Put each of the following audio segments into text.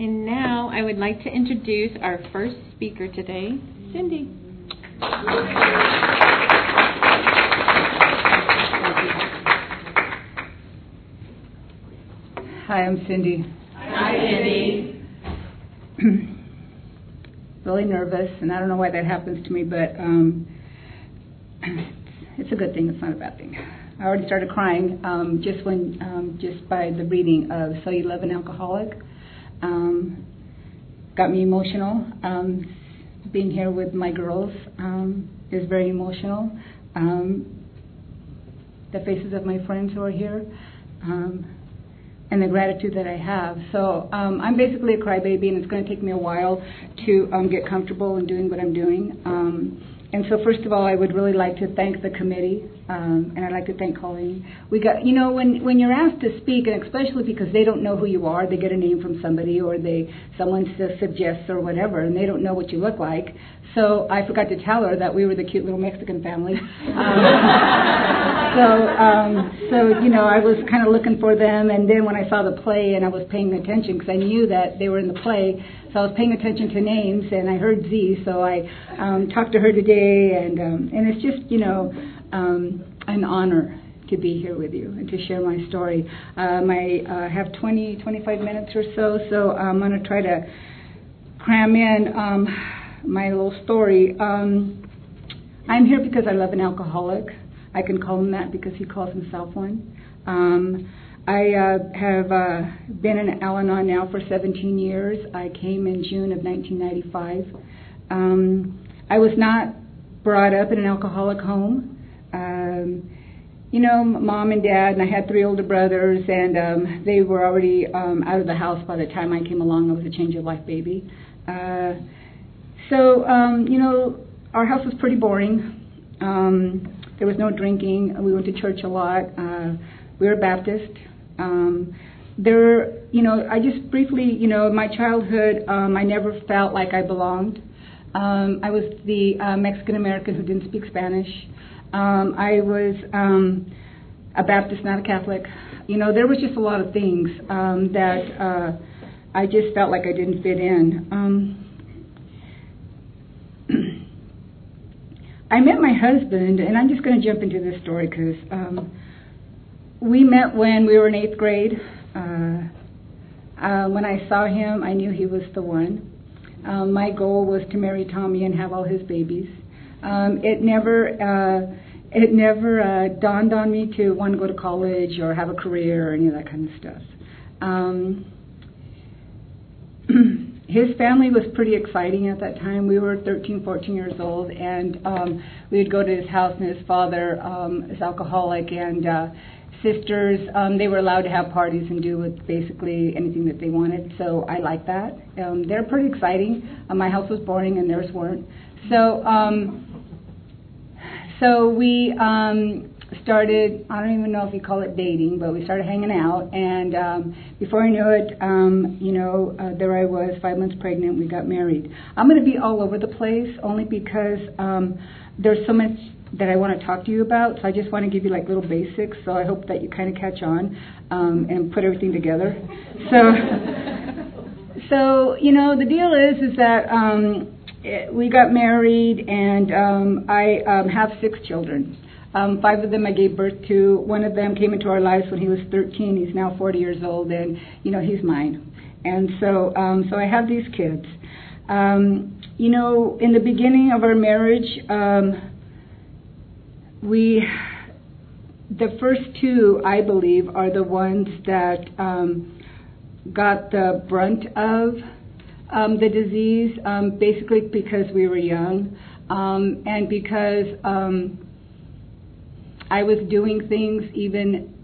And now I would like to introduce our first speaker today, Cindy. Hi, I'm Cindy. Hi, Cindy. really nervous, and I don't know why that happens to me, but um, it's a good thing. It's not a bad thing. I already started crying um, just when, um, just by the reading of "So You Love an Alcoholic." Um, got me emotional. Um, being here with my girls um, is very emotional. Um, the faces of my friends who are here. Um, and the gratitude that I have. So um, I'm basically a crybaby, and it's going to take me a while to um, get comfortable in doing what I'm doing. Um, and so, first of all, I would really like to thank the committee, um, and I'd like to thank Colleen. We got, you know, when when you're asked to speak, and especially because they don't know who you are, they get a name from somebody, or they someone suggests or whatever, and they don't know what you look like. So I forgot to tell her that we were the cute little Mexican family. Um, so, um, so you know, I was kind of looking for them, and then when I saw the play, and I was paying attention because I knew that they were in the play, so I was paying attention to names, and I heard Z, so I um, talked to her today, and um, and it's just you know um, an honor to be here with you and to share my story. Um, I uh, have 20, 25 minutes or so, so I'm going to try to cram in um, my little story. Um, I'm here because I love an alcoholic. I can call him that because he calls himself one. Um, I uh, have uh, been in Al Anon now for 17 years. I came in June of 1995. Um, I was not brought up in an alcoholic home. Um, you know, mom and dad, and I had three older brothers, and um, they were already um, out of the house by the time I came along. I was a change of life baby. Uh, so, um, you know, our house was pretty boring. Um, there was no drinking. We went to church a lot. Uh, we were Baptist. Um, there, you know, I just briefly, you know, my childhood, um, I never felt like I belonged. Um, I was the uh, Mexican American who didn't speak Spanish. Um, I was um, a Baptist, not a Catholic. You know, there was just a lot of things um, that uh, I just felt like I didn't fit in. Um, I met my husband, and I'm just going to jump into this story because um, we met when we were in eighth grade. Uh, uh, when I saw him, I knew he was the one. Um, my goal was to marry Tommy and have all his babies. Um, it never, uh, it never uh, dawned on me to want to go to college or have a career or any of that kind of stuff. Um, his family was pretty exciting at that time. We were 13, 14 years old, and um, we would go to his house, and his father um, is alcoholic, and uh, sisters, um, they were allowed to have parties and do with basically anything that they wanted. So I like that. Um, they're pretty exciting. Uh, my house was boring, and theirs weren't. So, um, so we um, started, I don't even know if you call it dating, but we started hanging out. And um, before I knew it, um, you know, uh, there I was, five months pregnant. We got married. I'm going to be all over the place only because um, there's so much that I want to talk to you about. So I just want to give you like little basics. So I hope that you kind of catch on um, and put everything together. So, so you know, the deal is, is that um, we got married, and um, I um, have six children. Um, five of them I gave birth to. One of them came into our lives when he was 13. He's now 40 years old, and you know he's mine. And so, um, so I have these kids. Um, you know, in the beginning of our marriage, um, we, the first two, I believe, are the ones that um, got the brunt of the disease, um, basically because we were young um, and because um, I was doing things even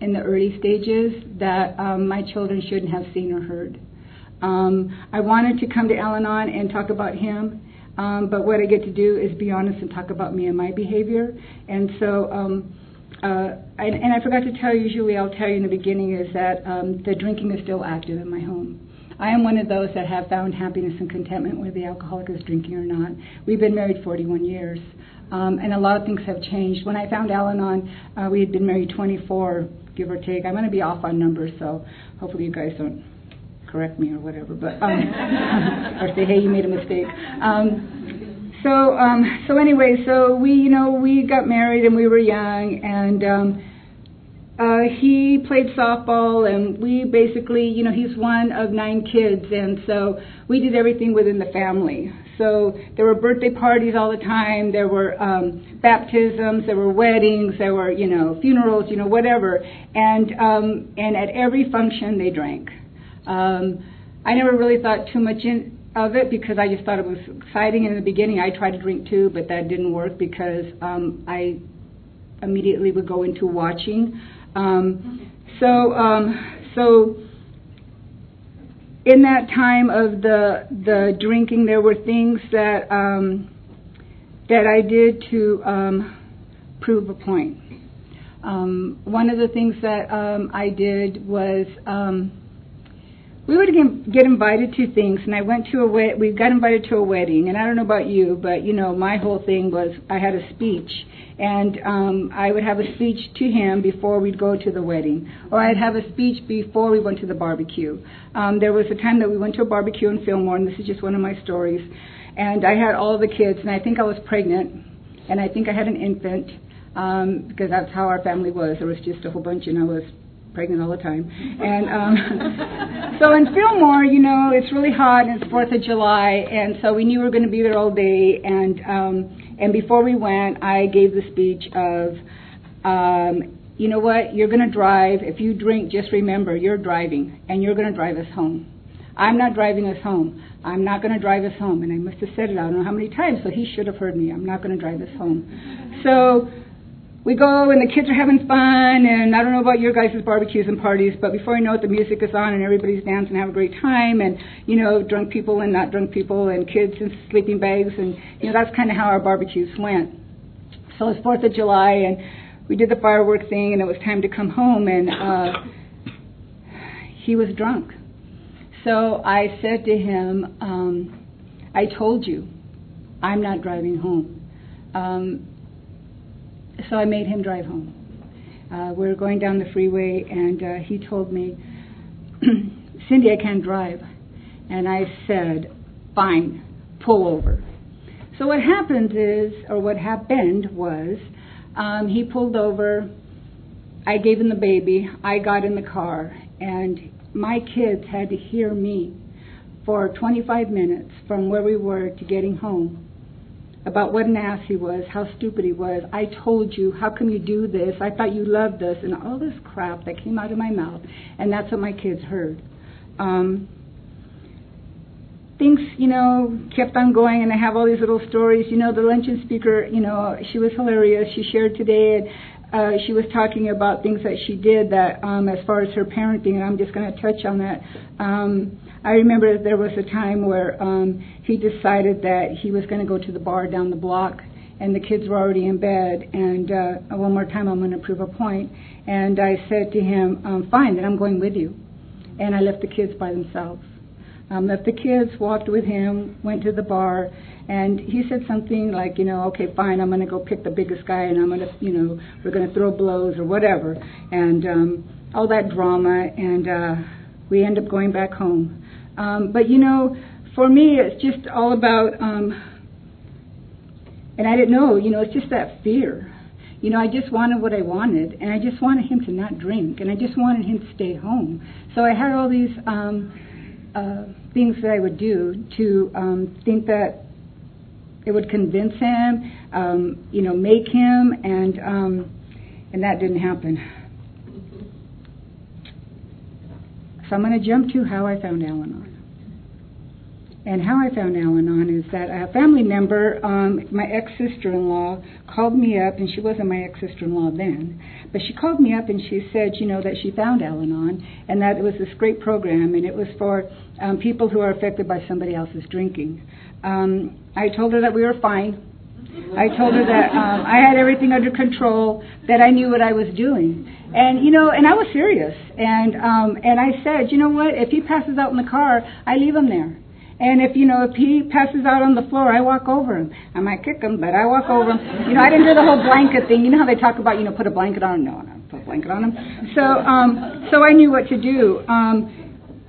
in the early stages that um, my children shouldn't have seen or heard. Um, I wanted to come to Al Anon and talk about him, um, but what I get to do is be honest and talk about me and my behavior. And so, um, uh, I, and I forgot to tell you, usually I'll tell you in the beginning, is that um, the drinking is still active in my home. I am one of those that have found happiness and contentment whether the alcoholic is drinking or not. We've been married 41 years, um, and a lot of things have changed. When I found Al Anon, uh, we had been married 24, give or take. I'm going to be off on numbers, so hopefully you guys don't correct me or whatever, but um, or say, hey, you made a mistake. Um, so um, so anyway, so we you know we got married and we were young and. Um, uh, he played softball, and we basically, you know, he's one of nine kids, and so we did everything within the family. So there were birthday parties all the time, there were um, baptisms, there were weddings, there were, you know, funerals, you know, whatever, and um, and at every function they drank. Um, I never really thought too much in, of it because I just thought it was exciting. In the beginning, I tried to drink too, but that didn't work because um, I immediately would go into watching. Um, so, um, so in that time of the the drinking, there were things that um, that I did to um, prove a point. Um, one of the things that um, I did was um, we would get invited to things, and I went to a wed- we got invited to a wedding, and I don't know about you, but you know my whole thing was I had a speech, and um, I would have a speech to him before we'd go to the wedding, or I'd have a speech before we went to the barbecue. Um, there was a time that we went to a barbecue in Fillmore, and this is just one of my stories, and I had all the kids, and I think I was pregnant, and I think I had an infant, um, because that's how our family was. There was just a whole bunch, and I was pregnant all the time. And um, so in Fillmore, you know, it's really hot and it's Fourth of July, and so we knew we were going to be there all day. And um, and before we went, I gave the speech of, um, you know what, you're going to drive. If you drink, just remember you're driving, and you're going to drive us home. I'm not driving us home. I'm not going to drive us home. And I must have said it I don't know how many times, so he should have heard me. I'm not going to drive us home. So we go and the kids are having fun and I don't know about your guys' barbecues and parties, but before I know it the music is on and everybody's dancing and have a great time and you know, drunk people and not drunk people and kids in sleeping bags and you know, that's kind of how our barbecues went. So it's Fourth of July and we did the firework thing and it was time to come home and uh he was drunk. So I said to him, um, I told you, I'm not driving home. Um, so I made him drive home. Uh, we were going down the freeway, and uh, he told me, Cindy, I can't drive. And I said, fine, pull over. So what happens is, or what happened was, um, he pulled over. I gave him the baby. I got in the car, and my kids had to hear me for 25 minutes from where we were to getting home about what an ass he was, how stupid he was. I told you, how come you do this? I thought you loved us, and all this crap that came out of my mouth, and that's what my kids heard. Um, things, you know, kept on going, and I have all these little stories. You know, the luncheon speaker, you know, she was hilarious. She shared today, and uh, she was talking about things that she did that, um, as far as her parenting, and I'm just going to touch on that. Um, I remember there was a time where um, he decided that he was going to go to the bar down the block, and the kids were already in bed. And uh, one more time, I'm going to prove a point. And I said to him, um, "Fine, then I'm going with you." And I left the kids by themselves. Um, left the kids, walked with him, went to the bar, and he said something like, you know, okay, fine, I'm going to go pick the biggest guy, and I'm going to, you know, we're going to throw blows or whatever, and um, all that drama, and uh, we end up going back home. Um, but you know, for me, it's just all about, um, and I didn't know, you know, it's just that fear. You know, I just wanted what I wanted, and I just wanted him to not drink, and I just wanted him to stay home. So I had all these um, uh, things that I would do to um, think that it would convince him, um, you know, make him, and um, and that didn't happen. So I'm going to jump to how I found Al Anon. And how I found Al Anon is that a family member, um, my ex sister in law, called me up, and she wasn't my ex sister in law then, but she called me up and she said, you know, that she found Al Anon and that it was this great program and it was for um, people who are affected by somebody else's drinking. Um, I told her that we were fine. I told her that um, I had everything under control, that I knew what I was doing. And you know, and I was serious. And um, and I said, you know what? If he passes out in the car, I leave him there. And if you know, if he passes out on the floor, I walk over him. I might kick him, but I walk over him. You know, I didn't do the whole blanket thing. You know how they talk about, you know, put a blanket on? Him. No, no, put a blanket on him. So, um, so I knew what to do. Um,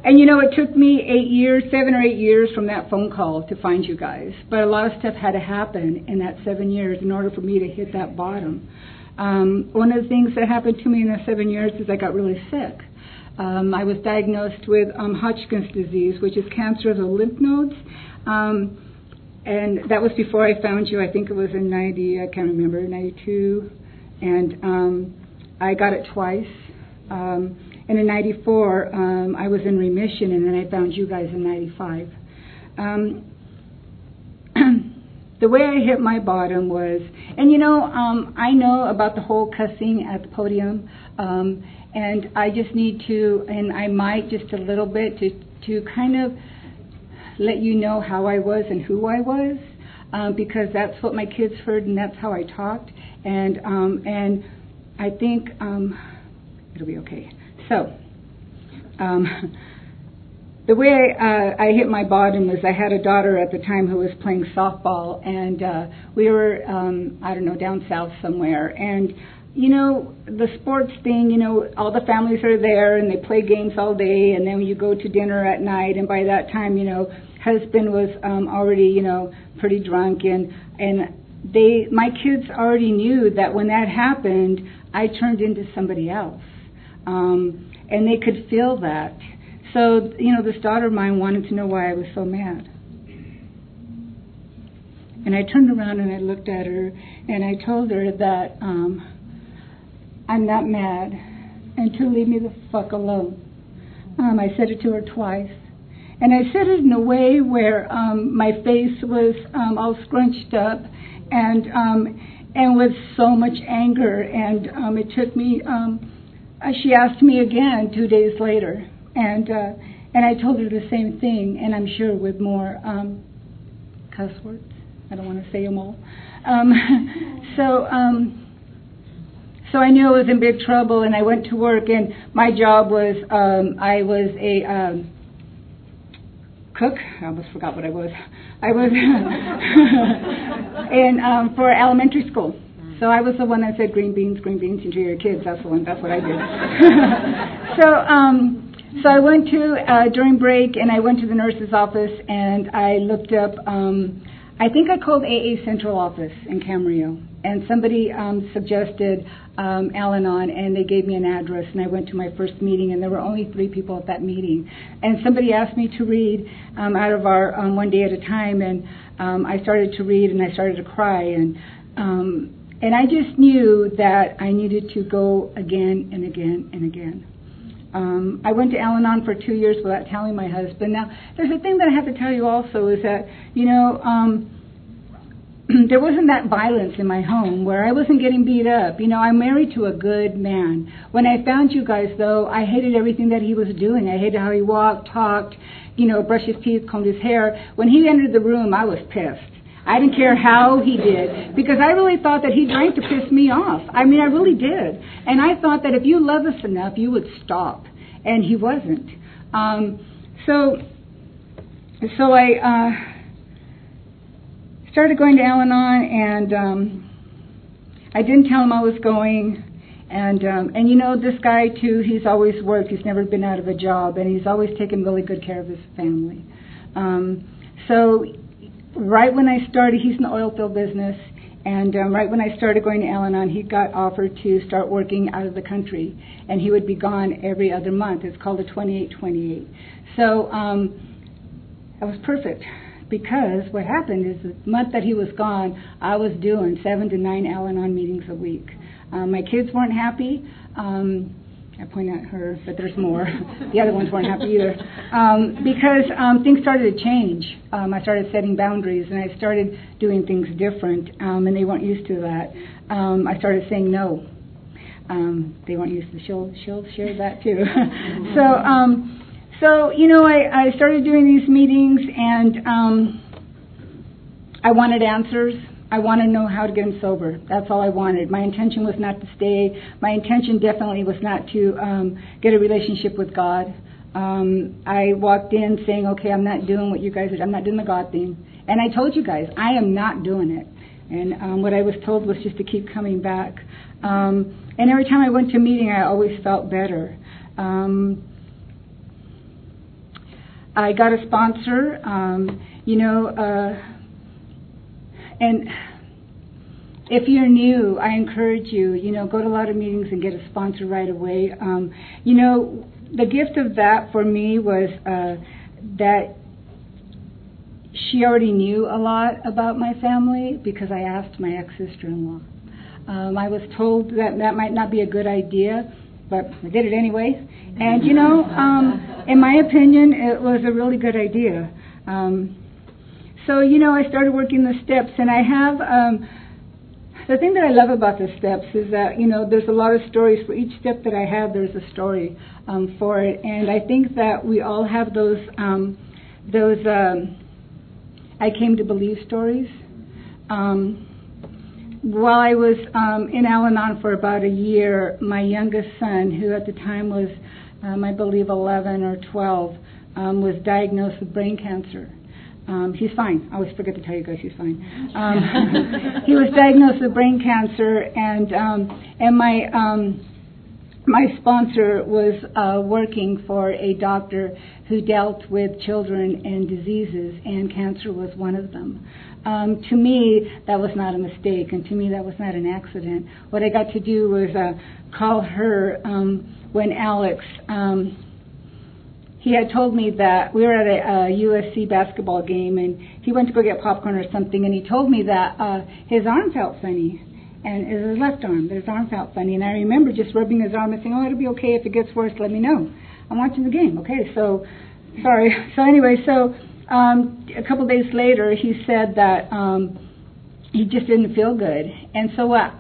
and you know, it took me eight years, seven or eight years from that phone call to find you guys. But a lot of stuff had to happen in that seven years in order for me to hit that bottom. Um, one of the things that happened to me in the seven years is I got really sick. Um, I was diagnosed with um, Hodgkin's disease, which is cancer of the lymph nodes. Um, and that was before I found you. I think it was in 90, I can't remember, 92. And um, I got it twice. Um, and in 94, um, I was in remission, and then I found you guys in 95. Um, the way I hit my bottom was, and you know, um, I know about the whole cussing at the podium, um, and I just need to, and I might just a little bit to to kind of let you know how I was and who I was, um, because that's what my kids heard and that's how I talked, and um, and I think um, it'll be okay. So. Um, the way I, uh, I hit my bottom was I had a daughter at the time who was playing softball, and uh, we were, um, I don't know, down south somewhere. And, you know, the sports thing, you know, all the families are there and they play games all day, and then you go to dinner at night, and by that time, you know, husband was um, already, you know, pretty drunk, and and they, my kids already knew that when that happened, I turned into somebody else, um, and they could feel that. So, you know, this daughter of mine wanted to know why I was so mad. And I turned around and I looked at her and I told her that um, I'm not mad and to leave me the fuck alone. Um, I said it to her twice. And I said it in a way where um, my face was um, all scrunched up and um, and with so much anger. And um, it took me. Um, she asked me again two days later, and uh, and I told her the same thing, and I'm sure with more um, cuss words. I don't want to say them all. Um, so um, so I knew I was in big trouble, and I went to work, and my job was um, I was a um, cook. I almost forgot what I was. I was in um, for elementary school. So I was the one that said green beans, green beans into your kids. That's the one. That's what I did. so um, so I went to uh, during break, and I went to the nurse's office, and I looked up. Um, I think I called AA Central Office in Camarillo, and somebody um, suggested um, Al-Anon, and they gave me an address, and I went to my first meeting, and there were only three people at that meeting, and somebody asked me to read um, out of our um, One Day at a Time, and um, I started to read, and I started to cry, and um, and I just knew that I needed to go again and again and again. Um, I went to Al Anon for two years without telling my husband. Now, there's a thing that I have to tell you also is that, you know, um, there wasn't that violence in my home where I wasn't getting beat up. You know, I'm married to a good man. When I found you guys, though, I hated everything that he was doing. I hated how he walked, talked, you know, brushed his teeth, combed his hair. When he entered the room, I was pissed. I didn't care how he did because I really thought that he drank to piss me off. I mean, I really did. And I thought that if you love us enough, you would stop. And he wasn't. Um, so, so I uh, started going to Al-Anon, and um, I didn't tell him I was going. And um, and you know this guy too. He's always worked. He's never been out of a job, and he's always taken really good care of his family. Um, so right when I started, he's in the oil field business, and um, right when I started going to Al-Anon, he got offered to start working out of the country, and he would be gone every other month. It's called a 2828. So um, that was perfect because what happened is the month that he was gone, I was doing seven to nine Al-Anon meetings a week. Um, my kids weren't happy. Um, I point at her, but there's more. the other ones weren't happy either. Um, because um, things started to change. Um, I started setting boundaries and I started doing things different, um, and they weren't used to that. Um, I started saying no. Um, they weren't used to. She'll she'll share that too. so um, so you know I, I started doing these meetings and um, I wanted answers. I want to know how to get him sober. That's all I wanted. My intention was not to stay. My intention definitely was not to um, get a relationship with God. Um, I walked in saying, okay, I'm not doing what you guys are. I'm not doing the God thing. And I told you guys, I am not doing it. And um, what I was told was just to keep coming back. Um, and every time I went to a meeting, I always felt better. Um, I got a sponsor. Um, you know, uh, and if you're new, I encourage you, you know, go to a lot of meetings and get a sponsor right away. Um, you know, the gift of that for me was uh, that she already knew a lot about my family because I asked my ex sister in law. Um, I was told that that might not be a good idea, but I did it anyway. And you know, um, in my opinion, it was a really good idea. Um, so you know, I started working the steps, and I have. Um, the thing that I love about the steps is that you know there's a lot of stories for each step that I have. There's a story um, for it, and I think that we all have those um, those um, I came to believe stories. Um, while I was um, in Al Anon for about a year, my youngest son, who at the time was, um, I believe, 11 or 12, um, was diagnosed with brain cancer. Um, he's fine. I always forget to tell you guys he's fine. Um, he was diagnosed with brain cancer, and um, and my um, my sponsor was uh, working for a doctor who dealt with children and diseases, and cancer was one of them. Um, to me, that was not a mistake, and to me, that was not an accident. What I got to do was uh, call her um, when Alex. Um, he had told me that we were at a, a USC basketball game, and he went to go get popcorn or something, and he told me that uh, his arm felt funny and it was his left arm. But his arm felt funny, and I remember just rubbing his arm and saying, "Oh, it'll be okay. If it gets worse, let me know." I'm watching the game. Okay, so sorry. So anyway, so um, a couple of days later, he said that um, he just didn't feel good, and so uh,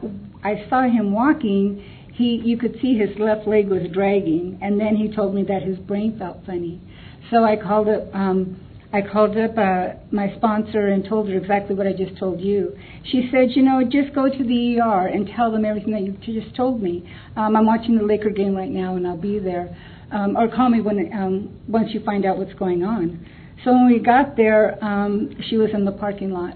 I saw him walking. He, you could see his left leg was dragging, and then he told me that his brain felt funny. So I called up. Um, I called up uh, my sponsor and told her exactly what I just told you. She said, you know, just go to the ER and tell them everything that you just told me. Um, I'm watching the Laker game right now, and I'll be there. Um, or call me when um, once you find out what's going on. So when we got there, um, she was in the parking lot.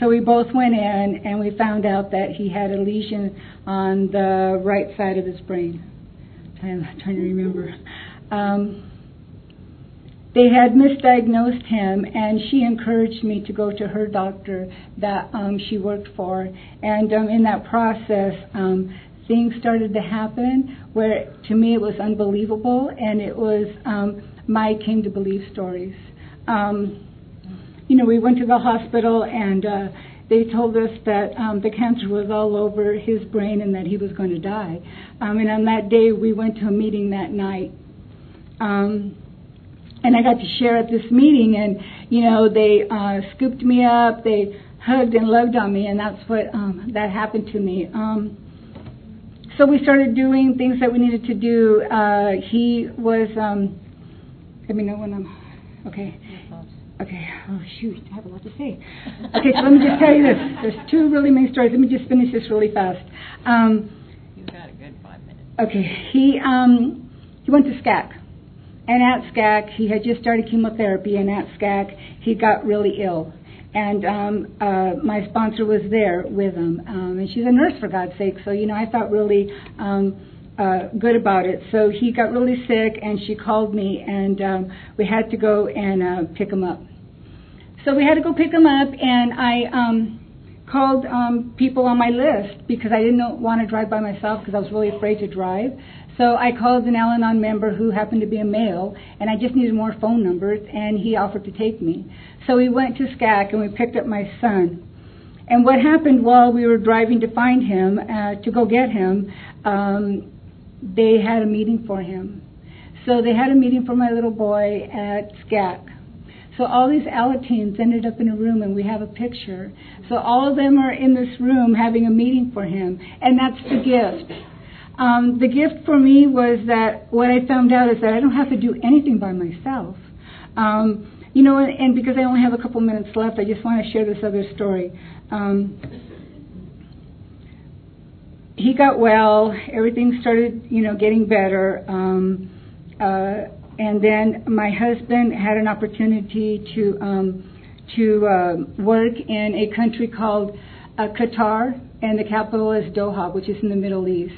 So we both went in, and we found out that he had a lesion on the right side of his brain. I'm trying to remember. Um, they had misdiagnosed him, and she encouraged me to go to her doctor that um, she worked for. And um, in that process, um, things started to happen where to me it was unbelievable, and it was um, my came to believe stories. Um, you know, we went to the hospital and. Uh, they told us that um, the cancer was all over his brain and that he was going to die. Um, and on that day, we went to a meeting that night. Um, and I got to share at this meeting, and you know they uh, scooped me up, they hugged and loved on me, and that's what um, that happened to me. Um, so we started doing things that we needed to do. Uh, he was. Um, let me know when I'm. Okay. Okay. Oh shoot, I have a lot to say. Okay, so let me just tell you this. There's two really main stories. Let me just finish this really fast. Um, You've got a good five minutes. Okay. He um he went to SCAC and at SCAC, he had just started chemotherapy, and at SCAC, he got really ill. And um, uh, my sponsor was there with him, um, and she's a nurse for God's sake. So you know, I felt really um, uh, good about it. So he got really sick, and she called me, and um, we had to go and uh, pick him up. So we had to go pick him up, and I um, called um, people on my list because I didn't want to drive by myself because I was really afraid to drive. So I called an Al Anon member who happened to be a male, and I just needed more phone numbers, and he offered to take me. So we went to SCAC and we picked up my son. And what happened while we were driving to find him, uh, to go get him, um, they had a meeting for him. So they had a meeting for my little boy at SCAC. So all these Alateens ended up in a room, and we have a picture. So all of them are in this room having a meeting for him, and that's the gift. Um, the gift for me was that what I found out is that I don't have to do anything by myself. Um, you know, and, because I only have a couple minutes left, I just want to share this other story. Um, he got well. Everything started, you know, getting better. Um, uh, and then my husband had an opportunity to um, to uh, work in a country called uh, Qatar, and the capital is Doha, which is in the Middle East.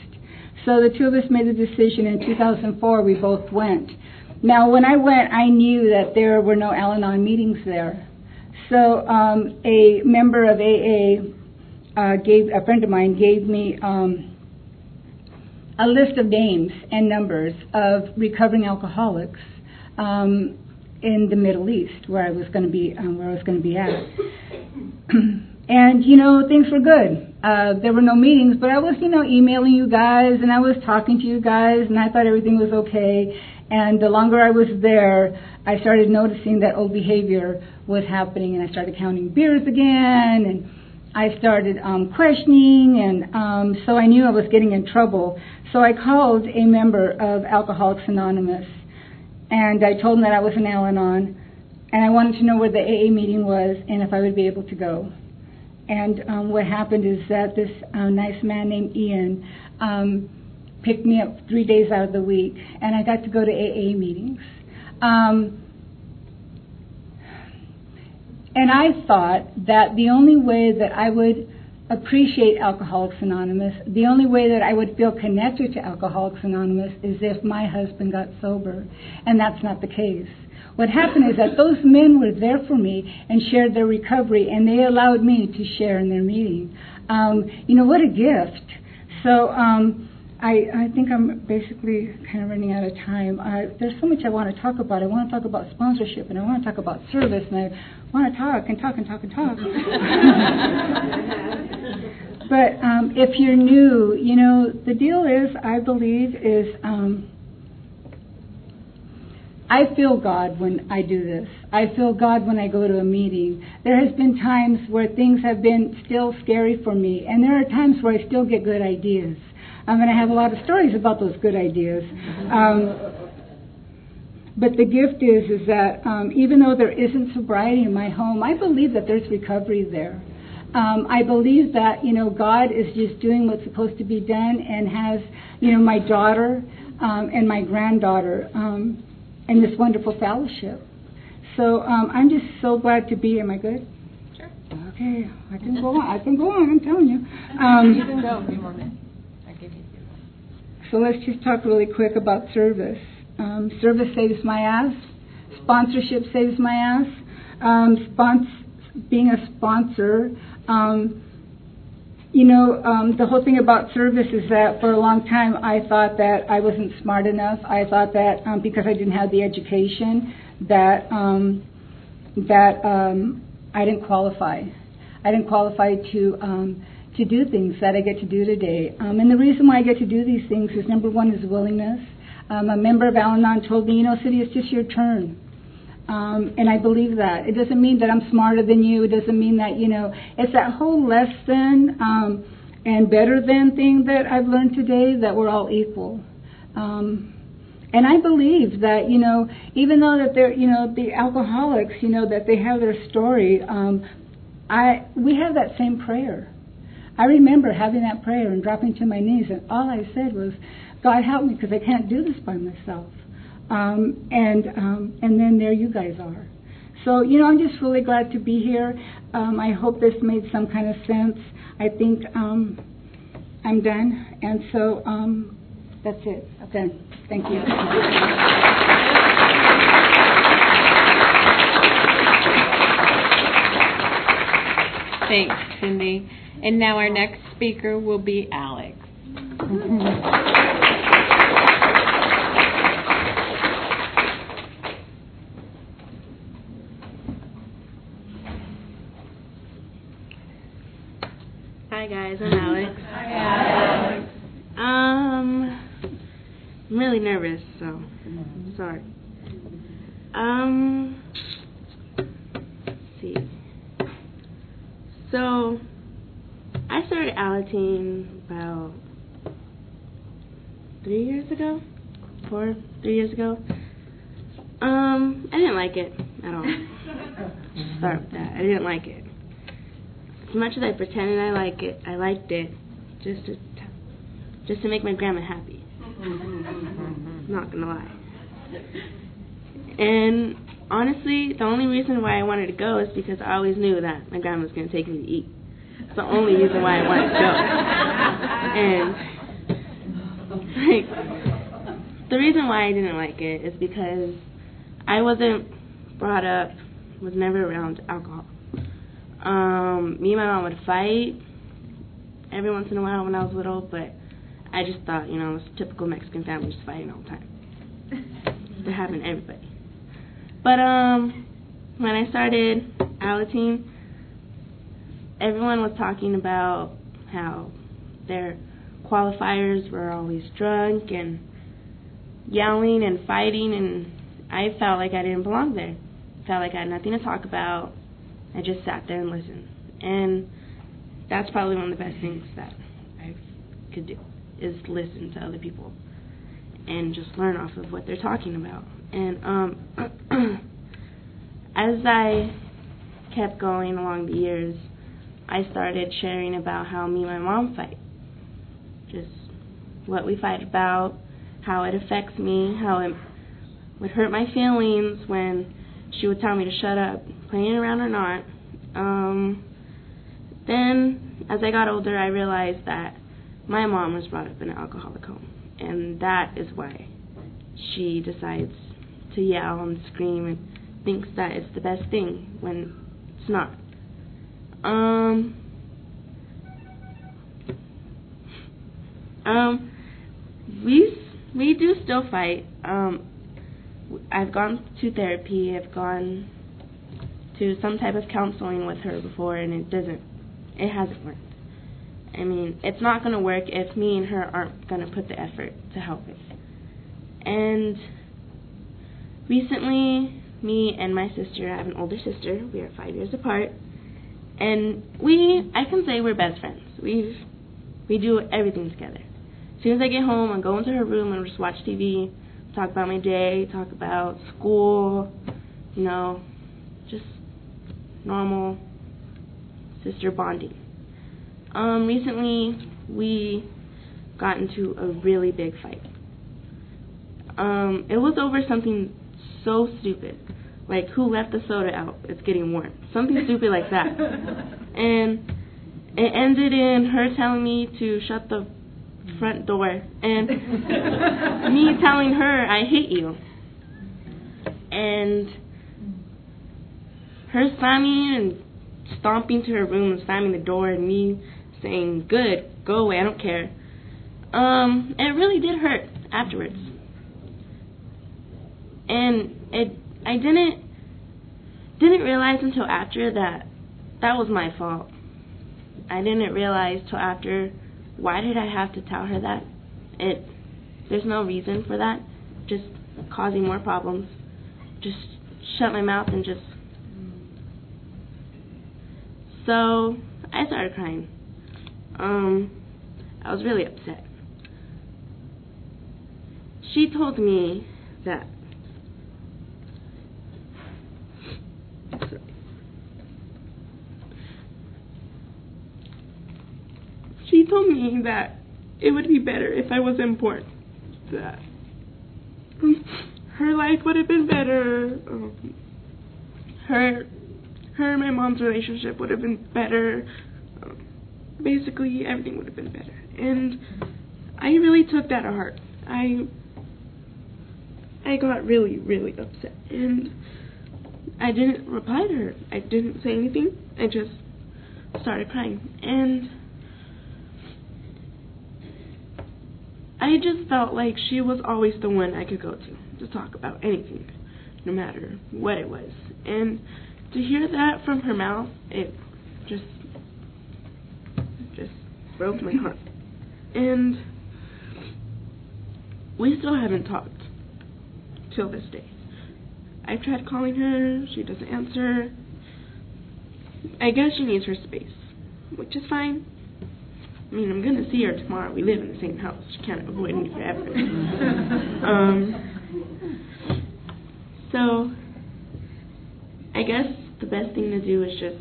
So the two of us made a decision in 2004. We both went, now, when I went, I knew that there were no Al Anon meetings there. So um, a member of AA uh, gave a friend of mine gave me um, a list of names and numbers of recovering alcoholics um, in the Middle East, where I was going to be, um, where I was going to be at. and you know, things were good. Uh, there were no meetings, but I was, you know, emailing you guys and I was talking to you guys, and I thought everything was okay. And the longer I was there, I started noticing that old behavior was happening, and I started counting beers again, and I started um, questioning, and um, so I knew I was getting in trouble. So I called a member of Alcoholics Anonymous, and I told him that I was an Al-Anon, and I wanted to know where the AA meeting was and if I would be able to go. And um, what happened is that this uh, nice man named Ian um, picked me up three days out of the week, and I got to go to AA meetings. Um, and I thought that the only way that I would appreciate Alcoholics Anonymous, the only way that I would feel connected to Alcoholics Anonymous is if my husband got sober. And that's not the case. What happened is that those men were there for me and shared their recovery, and they allowed me to share in their meeting. Um, you know, what a gift. So, um, I, I think I'm basically kind of running out of time. Uh, there's so much I want to talk about. I want to talk about sponsorship, and I want to talk about service, and I want to talk and talk and talk and talk. but um, if you're new, you know, the deal is, I believe, is um, I feel God when I do this. I feel God when I go to a meeting. There has been times where things have been still scary for me, and there are times where I still get good ideas. I'm going to have a lot of stories about those good ideas. Um, but the gift is, is that um, even though there isn't sobriety in my home, I believe that there's recovery there. Um, I believe that you know God is just doing what's supposed to be done, and has you know my daughter um, and my granddaughter um, in this wonderful fellowship. So um, I'm just so glad to be. Am I good? Sure. Okay, I can go on. I can go on. I'm telling you. Um, You can go a few more minutes. I give you two. So let's just talk really quick about service. Um, service saves my ass. Sponsorship saves my ass. Um, spons- being a sponsor, um, you know, um, the whole thing about service is that for a long time I thought that I wasn't smart enough. I thought that um, because I didn't have the education that um, that um, I didn't qualify. I didn't qualify to um, to do things that I get to do today. Um, and the reason why I get to do these things is number one is willingness. Um, a member of Al-Anon told me, you know, Cindy, it's just your turn. Um, and I believe that. It doesn't mean that I'm smarter than you. It doesn't mean that, you know, it's that whole less than um, and better than thing that I've learned today that we're all equal. Um, and I believe that, you know, even though that they're, you know, the alcoholics, you know, that they have their story, um, I we have that same prayer. I remember having that prayer and dropping to my knees, and all I said was, "God help me, because I can't do this by myself." Um, and um, and then there you guys are. So you know, I'm just really glad to be here. Um, I hope this made some kind of sense. I think um, I'm done, and so um, that's it. Okay, thank you. Thanks, Cindy. And now our next speaker will be Alex. Hi guys, I'm Alex. Hi Alex. Um, I'm really nervous, so sorry. Um, let's see. So, I started Alateen about three years ago, four, three years ago. Um, I didn't like it at all. Start with that. I didn't like it as much as I pretended I like it, I liked it just to just to make my grandma happy. Not gonna lie. And honestly, the only reason why I wanted to go is because I always knew that my grandma was gonna take me to eat. It's the only reason why I wanted to go. And like, the reason why I didn't like it is because I wasn't brought up, was never around alcohol. Um, me and my mom would fight every once in a while when I was little, but I just thought, you know, it's typical Mexican family just fighting all the time. It happened to everybody. But um, when I started Alateen, everyone was talking about how their qualifiers were always drunk and yelling and fighting, and I felt like I didn't belong there. Felt like I had nothing to talk about. I just sat there and listened, and that's probably one of the best things that I could do is listen to other people and just learn off of what they're talking about. And um, as I kept going along the years, I started sharing about how me and my mom fight. Just what we fight about, how it affects me, how it would hurt my feelings when she would tell me to shut up, playing around or not. Um, then, as I got older, I realized that my mom was brought up in an alcoholic home, and that is why she decides to yell and scream and thinks that it's the best thing when it's not. Um, um, we we do still fight. Um, I've gone to therapy. I've gone to some type of counseling with her before, and it doesn't. It hasn't worked. I mean, it's not going to work if me and her aren't going to put the effort to help it. And recently, me and my sister, I have an older sister. We are five years apart, and we, I can say, we're best friends. We we do everything together. As soon as I get home, I go into her room and just watch TV, talk about my day, talk about school, you know, just normal sister bonding. Um, recently, we got into a really big fight. Um, it was over something so stupid, like who left the soda out? It's getting warm. Something stupid like that. And it ended in her telling me to shut the front door and me telling her I hate you. And her slamming and stomping to her room and slamming the door and me saying, Good, go away, I don't care. Um, it really did hurt afterwards. And it I didn't didn't realize until after that that was my fault. I didn't realize till after why did I have to tell her that? It there's no reason for that. Just causing more problems. Just shut my mouth and just so I started crying. Um I was really upset. She told me that she told me that it would be better if I wasn't born. That her life would have been better. Um, her, her and my mom's relationship would have been better. Um, basically, everything would have been better. And I really took that to heart. I, I got really, really upset, and I didn't reply to her. I didn't say anything. I just started crying, and. I just felt like she was always the one I could go to to talk about anything, no matter what it was. And to hear that from her mouth, it just just broke my heart. And we still haven't talked till this day. I've tried calling her, she doesn't answer. I guess she needs her space, which is fine. I mean, I'm going to see her tomorrow. We live in the same house. She can't avoid me forever. um, so, I guess the best thing to do is just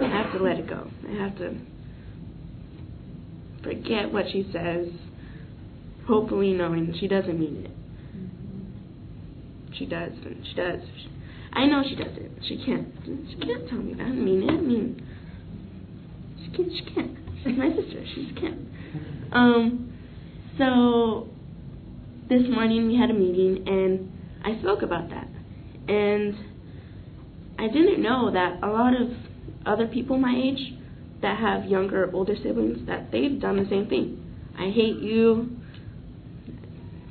I have to let it go. I have to forget what she says, hopefully knowing she doesn't mean it. She does, and she does. I know she does it. She can't. She can't tell me that. I mean it. I mean, she can't. She can't. She's my sister. She's can't. Um. So this morning we had a meeting and I spoke about that. And I didn't know that a lot of other people my age that have younger older siblings that they've done the same thing. I hate you.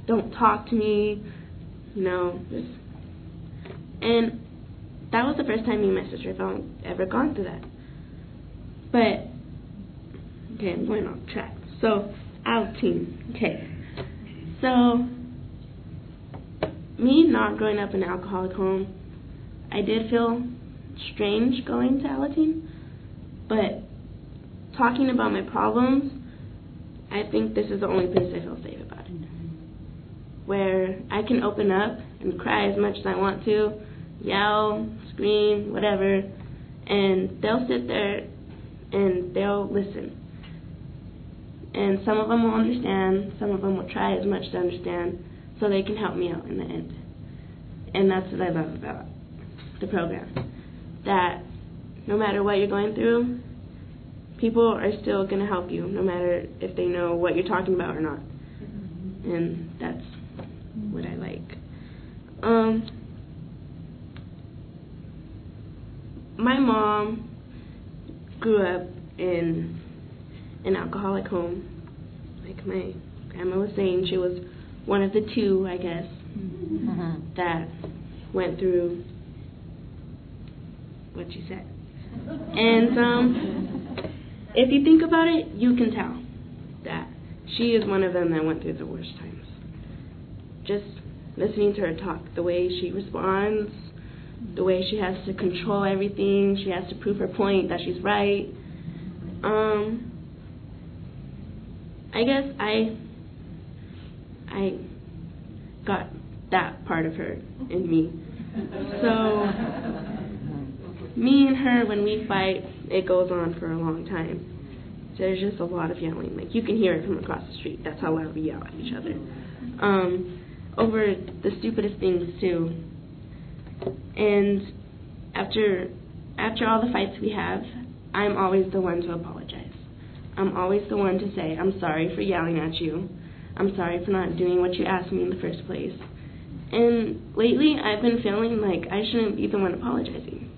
Don't talk to me. You know, just and that was the first time me and my sister have ever gone through that. But okay, I'm going off track. So outing. Okay. So me not growing up in an alcoholic home, I did feel strange going to Alateen, but talking about my problems, I think this is the only place I feel safe about it. Where I can open up and cry as much as I want to, yell, scream, whatever, and they'll sit there and they'll listen. And some of them will understand, some of them will try as much to understand, so they can help me out in the end. And that's what I love about the program. That no matter what you're going through, people are still going to help you, no matter if they know what you're talking about or not. And that's what I like. Um, my mom grew up in an alcoholic home. Like my grandma was saying, she was one of the two, I guess, Mm-hmm. that went through what you said. And um, if you think about it, you can tell that she is one of them that went through the worst times. Just listening to her talk, the way she responds, the way she has to control everything, she has to prove her point that she's right. Um, I guess I I got that part of her in me. So me and her when we fight, it goes on for a long time. There's just a lot of yelling. Like you can hear it from across the street. That's how loud we yell at each other. Um, over the stupidest things too. And after after all the fights we have, I'm always the one to apologize. I'm always the one to say, I'm sorry for yelling at you. I'm sorry for not doing what you asked me in the first place. And lately, I've been feeling like I shouldn't be the one apologizing.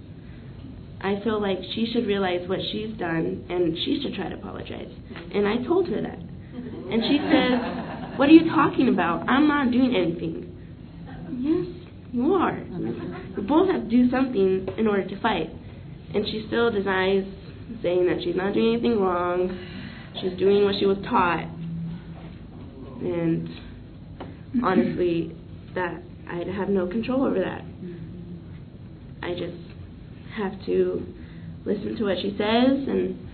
I feel like she should realize what she's done and she should try to apologize. And I told her that. And she says, What are you talking about? I'm not doing anything. Yes, you are. We both have to do something in order to fight. And she still denies saying that she's not doing anything wrong. She's doing what she was taught. And honestly, that I have no control over that. I just have to listen to what she says and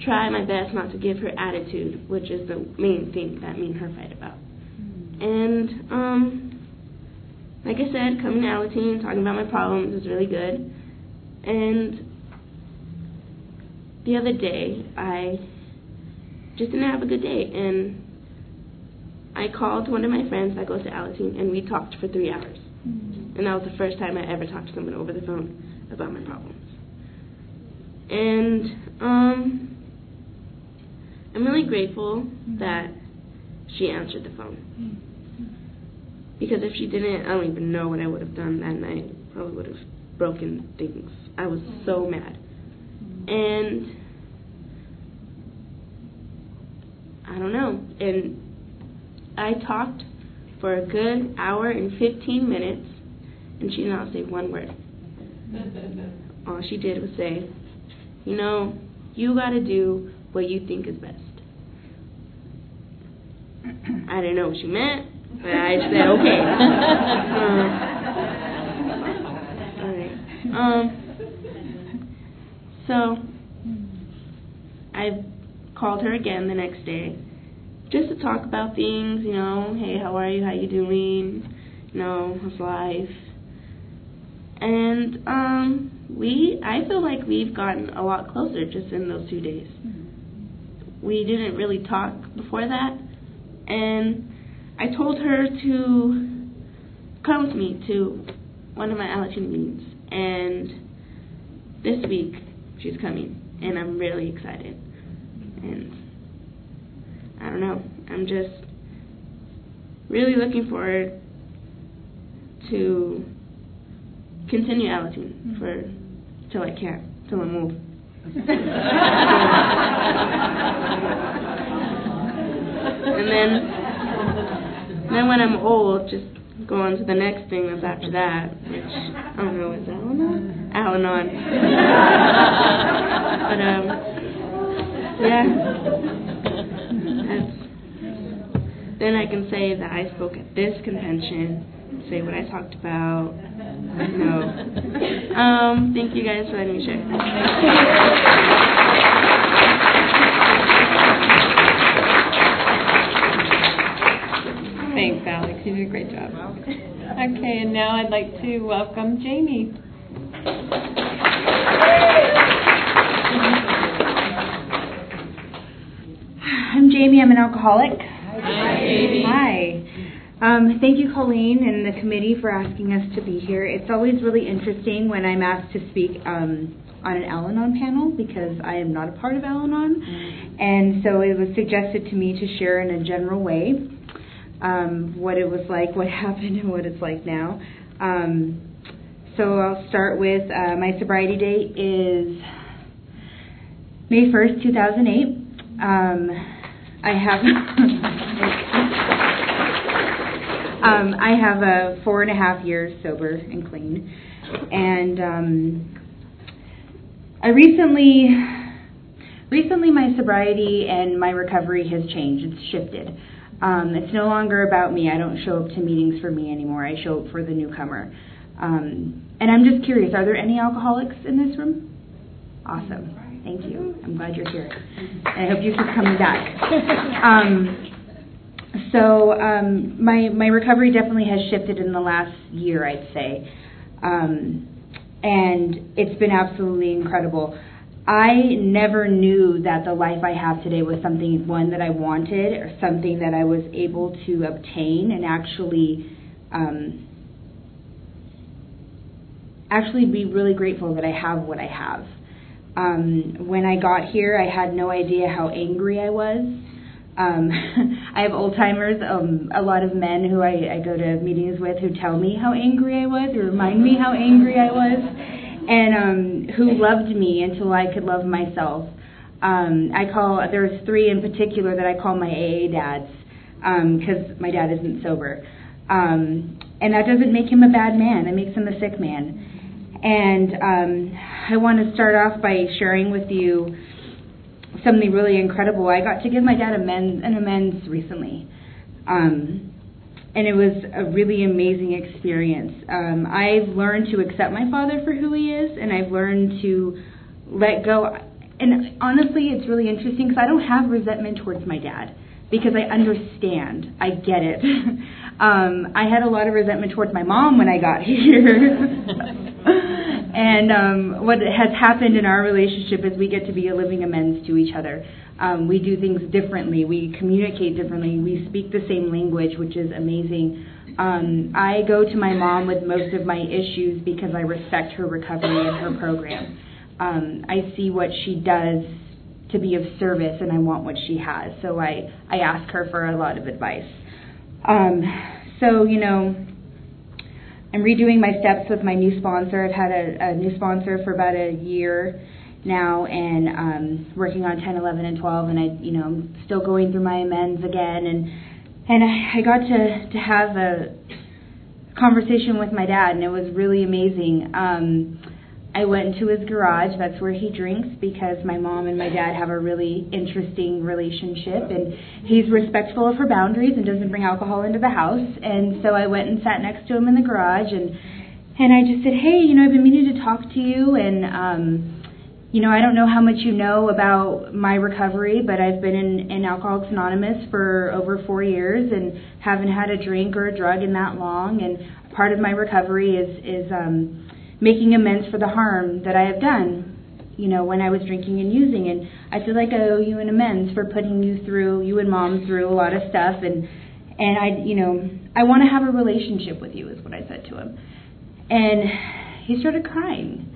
try my best not to give her attitude, which is the main thing that me and her fight about. And um, like I said, coming to Alateen, talking about my problems is really good. And the other day, I just didn't have a good day, and I called one of my friends that goes to Alateen, and we talked for three hours. Mm-hmm. And that was the first time I ever talked to someone over the phone about my problems. And um, I'm really grateful mm-hmm. that she answered the phone. Mm-hmm. Because if she didn't, I don't even know what I would have done that night. Probably would have broken things. I was so mm-hmm. mad. And I don't know. And I talked for a good hour and 15 minutes, and she did not say one word. All she did was say, You know, you got to do what you think is best. I didn't know what she meant, I said, Okay. Uh, all right. Um, so, I called her again the next day just to talk about things, you know, hey, how are you? How you doing? You know, how's life? And um we I feel like we've gotten a lot closer just in those two days. We didn't really talk before that and I told her to come with me to one of my Alateen meetings and this week she's coming and I'm really excited. And I don't know. I'm just really looking forward to continue Alateen for till I can't, till I move. and then, then when I'm old, just go on to the next thing that's after that, which I don't know is Al-Anon. Al-Anon. but um, yeah. That's, then I can say that I spoke at this convention, say what I talked about. No. Um, thank you guys for letting me share. Alex. You did a great job. Okay, and now I'd like to welcome Jamie. I'm Jamie. I'm an alcoholic. Hi, Jamie. Hi. Um, thank you, Colleen, and the committee for asking us to be here. It's always really interesting when I'm asked to speak um, on an Al Anon panel because I am not a part of Al Anon. And so it was suggested to me to share in a general way um, what it was like, what happened, and what it's like now. Um, so I'll start with uh, my sobriety date is May 1st, 2008. Um, I have um, I have a four and a half years sober and clean, and um, I recently recently my sobriety and my recovery has changed. It's shifted. Um, it's no longer about me. I don't show up to meetings for me anymore. I show up for the newcomer. Um, and I'm just curious: Are there any alcoholics in this room? Awesome. Thank you. I'm glad you're here. I hope you keep coming back. Um, so um, my my recovery definitely has shifted in the last year, I'd say, um, and it's been absolutely incredible. I never knew that the life I have today was something one that I wanted or something that I was able to obtain and actually um, actually be really grateful that I have what I have. Um, when I got here, I had no idea how angry I was. Um, I have old timers, um, a lot of men who I, I go to meetings with who tell me how angry I was, or remind me how angry I was, and um, who loved me until I could love myself. Um, I call there's three in particular that I call my AA dads because um, my dad isn't sober, um, and that doesn't make him a bad man. It makes him a sick man. And um, I want to start off by sharing with you something really incredible. I got to give my dad amends, an amends recently. Um, and it was a really amazing experience. Um, I've learned to accept my father for who he is, and I've learned to let go. And honestly, it's really interesting because I don't have resentment towards my dad because I understand. I get it. um, I had a lot of resentment towards my mom when I got here. and um, what has happened in our relationship is we get to be a living amends to each other. Um, we do things differently. We communicate differently. We speak the same language, which is amazing. Um, I go to my mom with most of my issues because I respect her recovery and her program. Um, I see what she does to be of service, and I want what she has. So I, I ask her for a lot of advice. Um, so, you know, I'm redoing my steps with my new sponsor. I've had a, a new sponsor for about a year now and um, working on 10, 11, and 12, and I, you know, I'm still going through my amends again. And and I, I got to to have a conversation with my dad, and it was really amazing. Um, I went into his garage. That's where he drinks because my mom and my dad have a really interesting relationship, and he's respectful of her boundaries and doesn't bring alcohol into the house. And so I went and sat next to him in the garage, and and I just said, hey, you know, I've been meaning to talk to you, and um, you know, I don't know how much you know about my recovery, but I've been in, in Alcoholics Anonymous for over four years and haven't had a drink or a drug in that long. And part of my recovery is is um, making amends for the harm that I have done, you know, when I was drinking and using. And I feel like I owe you an amends for putting you through, you and mom through a lot of stuff. And, and I, you know, I want to have a relationship with you, is what I said to him. And he started crying.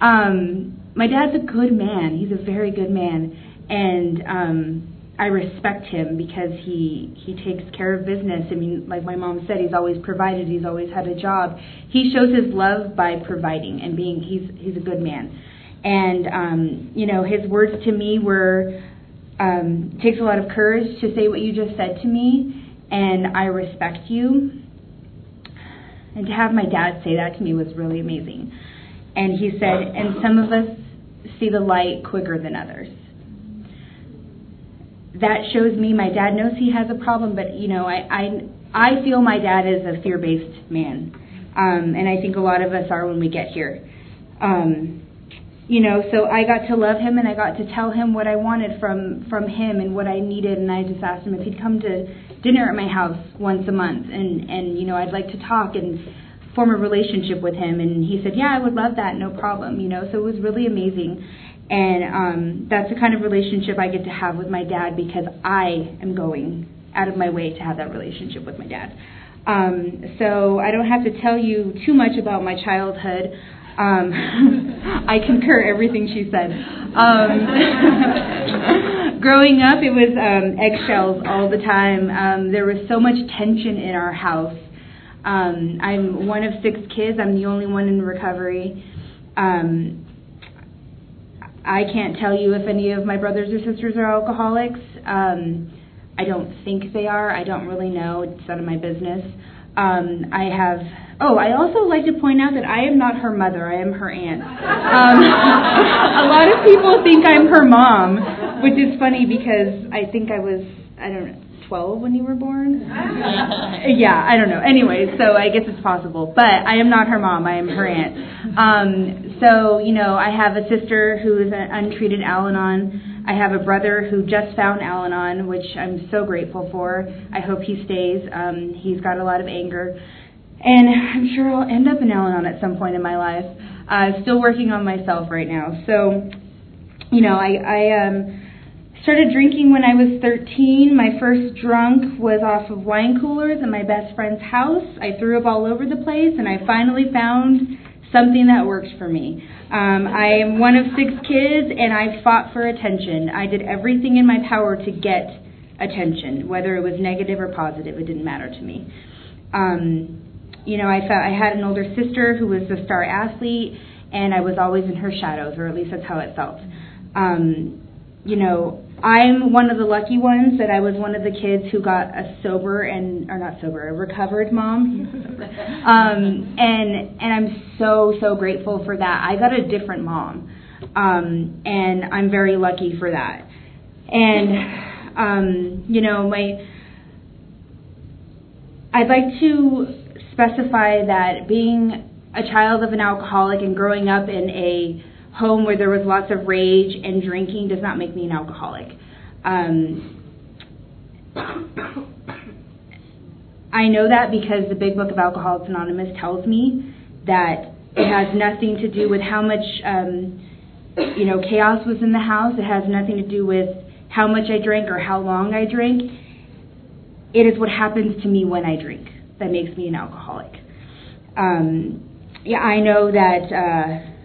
Um, my dad's a good man. He's a very good man. And, um, I respect him because he he takes care of business. I mean, like my mom said, he's always provided. He's always had a job. He shows his love by providing and being. He's he's a good man, and um, you know his words to me were um, takes a lot of courage to say what you just said to me, and I respect you. And to have my dad say that to me was really amazing. And he said, and some of us see the light quicker than others that shows me my dad knows he has a problem, but you know, I I I feel my dad is a fear-based man, um, and I think a lot of us are when we get here. Um, you know, so I got to love him and I got to tell him what I wanted from from him and what I needed, and I just asked him if he'd come to dinner at my house once a month, and and you know, I'd like to talk and form a relationship with him, and he said, yeah, I would love that, no problem. You know, so it was really amazing. And um, that's the kind of relationship I get to have with my dad because I am going out of my way to have that relationship with my dad. Um, so I don't have to tell you too much about my childhood. Um, I concur everything she said. Um, growing up, it was um, eggshells all the time. Um, there was so much tension in our house. Um, I'm one of six kids. I'm the only one in recovery. Um, I can't tell you if any of my brothers or sisters are alcoholics. Um, I don't think they are. I don't really know. It's none of my business. Um, I have. Oh, I also like to point out that I am not her mother. I am her aunt. Um, a lot of people think I'm her mom, which is funny because I think I was. I don't know. 12 when you were born? yeah, I don't know. Anyway, so I guess it's possible. But I am not her mom, I am her aunt. Um, so, you know, I have a sister who is an untreated Al Anon. I have a brother who just found Al Anon, which I'm so grateful for. I hope he stays. Um, he's got a lot of anger. And I'm sure I'll end up in Al Anon at some point in my life. Uh, still working on myself right now. So, you know, I, I um, Started drinking when I was 13. My first drunk was off of wine coolers in my best friend's house. I threw up all over the place, and I finally found something that works for me. Um, I am one of six kids, and I fought for attention. I did everything in my power to get attention, whether it was negative or positive. It didn't matter to me. Um, you know, I felt I had an older sister who was a star athlete, and I was always in her shadows, or at least that's how it felt. Um, you know, I'm one of the lucky ones that I was one of the kids who got a sober and or not sober, a recovered mom. um and and I'm so so grateful for that. I got a different mom. Um and I'm very lucky for that. And um you know, my I'd like to specify that being a child of an alcoholic and growing up in a home where there was lots of rage and drinking does not make me an alcoholic. Um, I know that because the Big Book of Alcoholics Anonymous tells me that it has nothing to do with how much um, you know chaos was in the house. It has nothing to do with how much I drank or how long I drank. It is what happens to me when I drink that makes me an alcoholic. Um, yeah, I know that. Uh,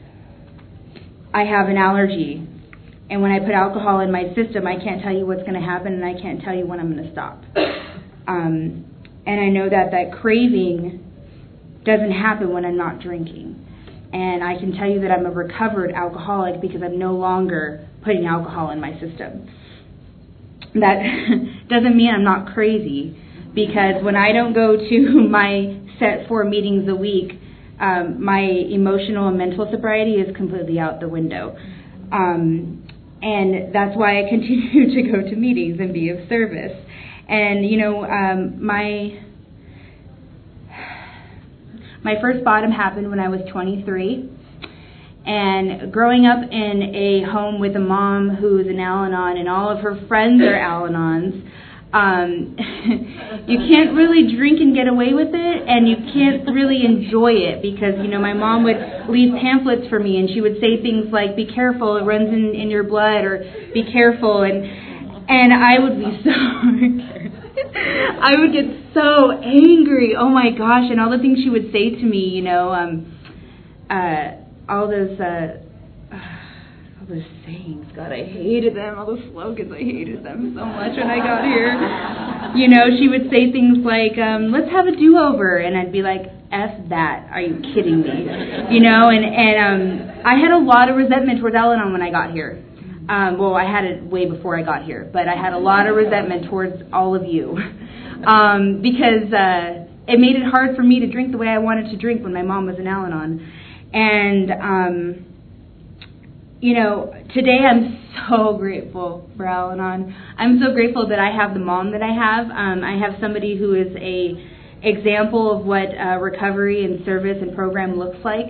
I have an allergy. And when I put alcohol in my system, I can't tell you what's going to happen and I can't tell you when I'm going to stop. Um, and I know that that craving doesn't happen when I'm not drinking. And I can tell you that I'm a recovered alcoholic because I'm no longer putting alcohol in my system. That doesn't mean I'm not crazy because when I don't go to my set four meetings a week, um, my emotional and mental sobriety is completely out the window. Um, and that's why I continue to go to meetings and be of service. And you know, um, my my first bottom happened when I was 23. And growing up in a home with a mom who's an Al-Anon and all of her friends are Al-Anons, um, you can't really drink and get away with it, and you can't really enjoy it because you know my mom would leave pamphlets for me, and she would say things like "Be careful, it runs in in your blood," or "Be careful," and and I would be so. I would get so angry. Oh my gosh! And all the things she would say to me, you know, um, uh, all those. Uh, all those sayings. God, I hated them. All those slogans, I hated them so much when I got here. You know, she would say things like, um, "Let's have a do-over," and I'd be like, "F that! Are you kidding me?" You know, and and um, I had a lot of resentment towards Al-Anon when I got here. Um, well, I had it way before I got here, but I had a lot of resentment towards all of you um, because uh, it made it hard for me to drink the way I wanted to drink when my mom was in Al-Anon, and. Um, you know, today I'm so grateful for Al Anon. I'm so grateful that I have the mom that I have. Um, I have somebody who is a example of what uh, recovery and service and program looks like.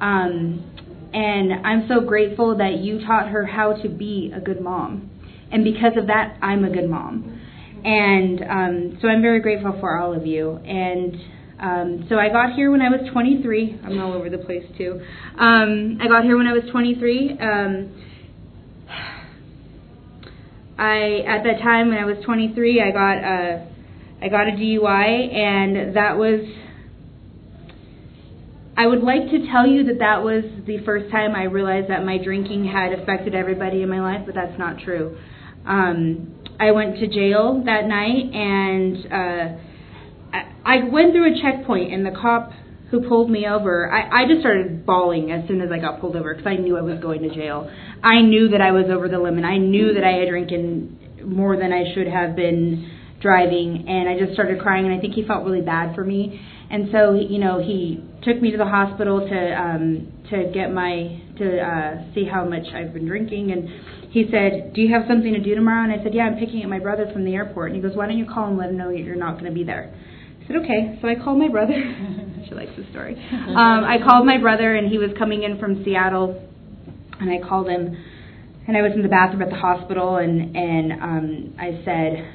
Um, and I'm so grateful that you taught her how to be a good mom. And because of that, I'm a good mom. And um, so I'm very grateful for all of you. And um, so I got here when I was 23. I'm all over the place too. Um, I got here when I was 23. Um, I at that time when I was 23, I got a I got a DUI, and that was. I would like to tell you that that was the first time I realized that my drinking had affected everybody in my life, but that's not true. Um, I went to jail that night, and uh, I went through a checkpoint, and the cop who pulled me over, I, I just started bawling as soon as I got pulled over because I knew I was going to jail. I knew that I was over the limit. I knew that I had drinking more than I should have been driving, and I just started crying. And I think he felt really bad for me, and so you know he took me to the hospital to um, to get my to uh, see how much I've been drinking, and he said, "Do you have something to do tomorrow?" And I said, "Yeah, I'm picking up my brother from the airport." And he goes, "Why don't you call him and let him know you're not going to be there?" Said, okay. So I called my brother. she likes the story. Um, I called my brother, and he was coming in from Seattle, and I called him, and I was in the bathroom at the hospital, and and um, I said,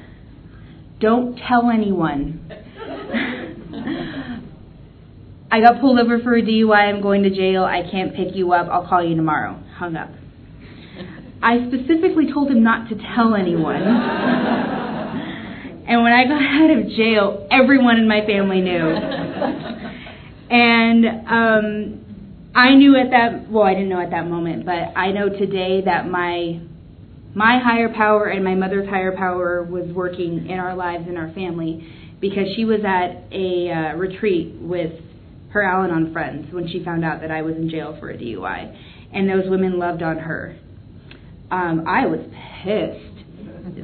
don't tell anyone. I got pulled over for a DUI. I'm going to jail. I can't pick you up. I'll call you tomorrow. Hung up. I specifically told him not to tell anyone. And when I got out of jail, everyone in my family knew. and um, I knew at that well, I didn't know at that moment, but I know today that my my higher power and my mother's higher power was working in our lives in our family because she was at a uh, retreat with her Al-Anon friends when she found out that I was in jail for a DUI, and those women loved on her. Um, I was pissed